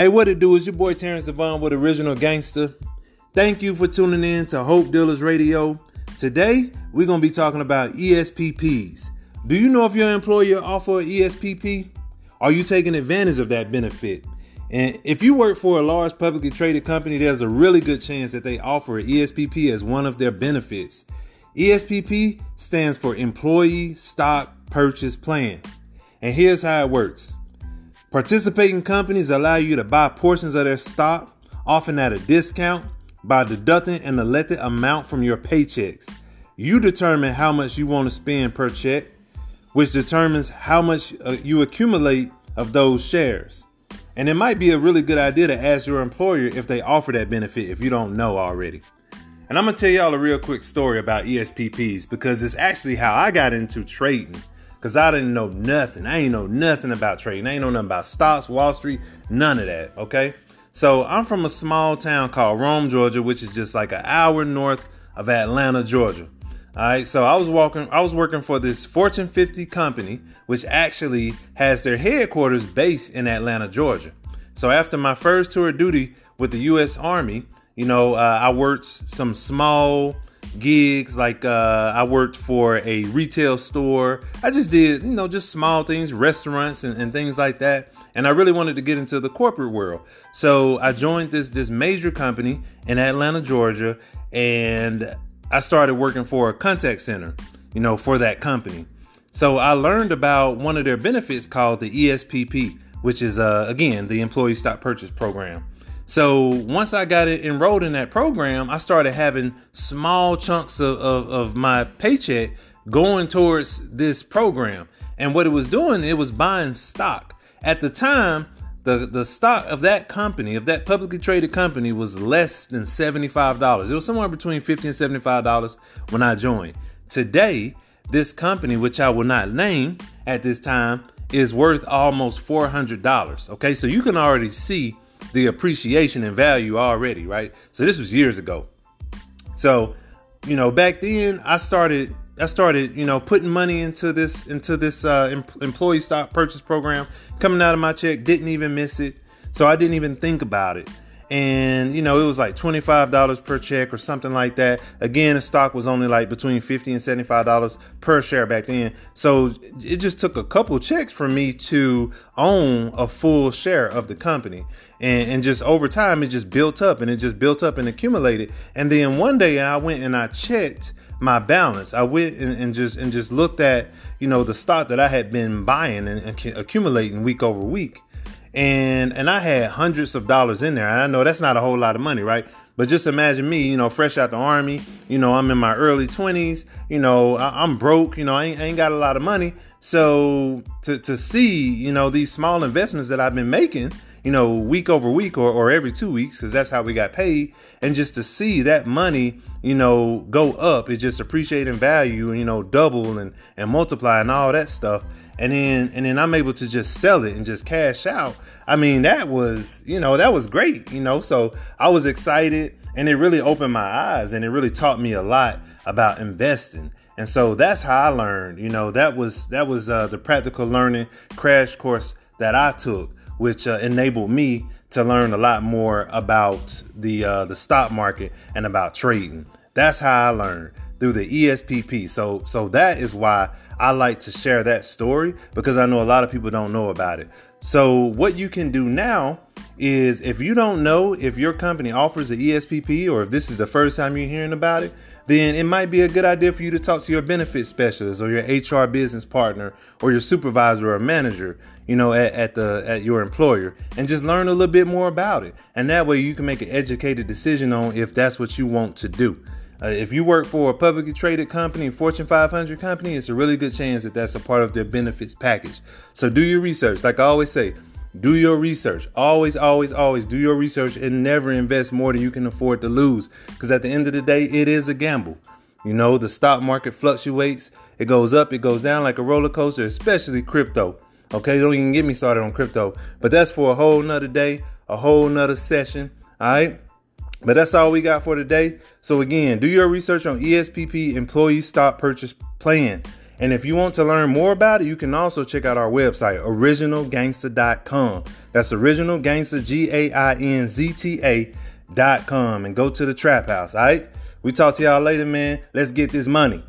Hey, what it do is your boy Terrence D'von with Original Gainzta. Thank you for tuning in to Hope Dealers Radio. Today, we're going to be talking about ESPPs. Do you know if your employer offer an ESPP? Are you taking advantage of that benefit? And if you work for a large publicly traded company, there's a really good chance that they offer an ESPP as one of their benefits. ESPP stands for Employee Stock Purchase Plan. And here's how it works Participating companies allow you to buy portions of their stock, often at a discount, by deducting an elected amount from your paychecks. You determine how much you want to spend per check, which determines how much uh, you accumulate of those shares. And it might be a really good idea to ask your employer if they offer that benefit if you don't know already. And I'm gonna tell y'all a real quick story about ESPPs because it's actually how I got into trading Cause I didn't know nothing. I ain't know nothing about trading. I ain't know nothing about stocks, Wall Street, none of that. Okay. So I'm from a small town called Rome, Georgia, which is just like an hour north of Atlanta, Georgia. All right. So I was walking, I was working for this Fortune 50 company, which actually has their headquarters based in Atlanta, Georgia. So after my first tour of duty with the U.S. Army, you know, uh, I worked some small gigs. Like uh, i worked for a retail store. I just did you know just small things restaurants and, and, things like that. And i really wanted to get into the corporate world. So i joined this this major company in atlanta georgia and i started working for a contact center you know for that company. So i learned about one of their benefits called the espp which is uh, again the employee stock purchase program so once I got enrolled in that program, I started having small chunks of, of, of, my paycheck going towards this program. And what it was doing, it was buying stock. At the time, the, the stock of that company, of that publicly traded company, was less than $75. It was somewhere between 50 and $75 when I joined. Today, this company, which I will not name at this time, is worth almost $400. Okay, so you can already see the appreciation and value already, right? So this was years ago. So, you know, back then I started I started, you know, putting money into this into this uh, em- employee stock purchase program, coming out of my check, didn't even miss it. So I didn't even think about it and you know it was like $25 per check or something like that. Again the stock was only like between 50 and $75 per share back then. So it just took a couple checks for me to own a full share of the company. And, and just over time it just built up and it just built up and accumulated. And then one day i went and i checked my balance. I went and, and just and just looked at you know the stock that i had been buying and, and accumulating week over week and and I had hundreds of dollars in there. I know that's not a whole lot of money, right? But just imagine me, you know, fresh out the army. You know, I'm in my early 20s. You know, I, am broke. You know, I ain't, I ain't, got a lot of money. So to to see, you know, these small investments that I've been making, you know, week over week or, or every two weeks, because that's how we got paid, and just to see that money, you know, go up, it just appreciate in value, and, you know, double and and multiply and all that stuff and then and then I'm able to just sell it and just cash out. I mean, that was, you know, that was great, you know. So I was excited and it really opened my eyes and it really taught me a lot about investing. And so that's how I learned, you know, that was that was uh, the practical learning crash course that I took, which uh, enabled me to learn a lot more about the uh, the stock market and about trading. That's how I learned through the ESPP. So so that is why I like to share that story because I know a lot of people don't know about it. So what you can do now is if you don't know if your company offers an ESPP or if this is the first time you're hearing about it, then it might be a good idea for you to talk to your benefit specialist or your HR business partner or your supervisor or manager, you know, at, at the at your employer and just learn a little bit more about it. And that way you can make an educated decision on if that's what you want to do. Uh, if you work for a publicly traded company, Fortune 500 company, it's a really good chance that that's a part of their benefits package. So do your research. Like I always say, do your research. Always, always, always do your research and never invest more than you can afford to lose. Because at the end of the day, it is a gamble. You know, the stock market fluctuates, it goes up, it goes down like a roller coaster, especially crypto. Okay, don't even get me started on crypto. But that's for a whole nother day, a whole nother session. All right. But that's all we got for today. So again, do your research on ESPP employee stock purchase plan. And if you want to learn more about it, you can also check out our website, originalgainzta.com. That's originalgainzta, G A I N Z T A.com, and go to the trap house, all right? We talk to y'all later, man. Let's get this money.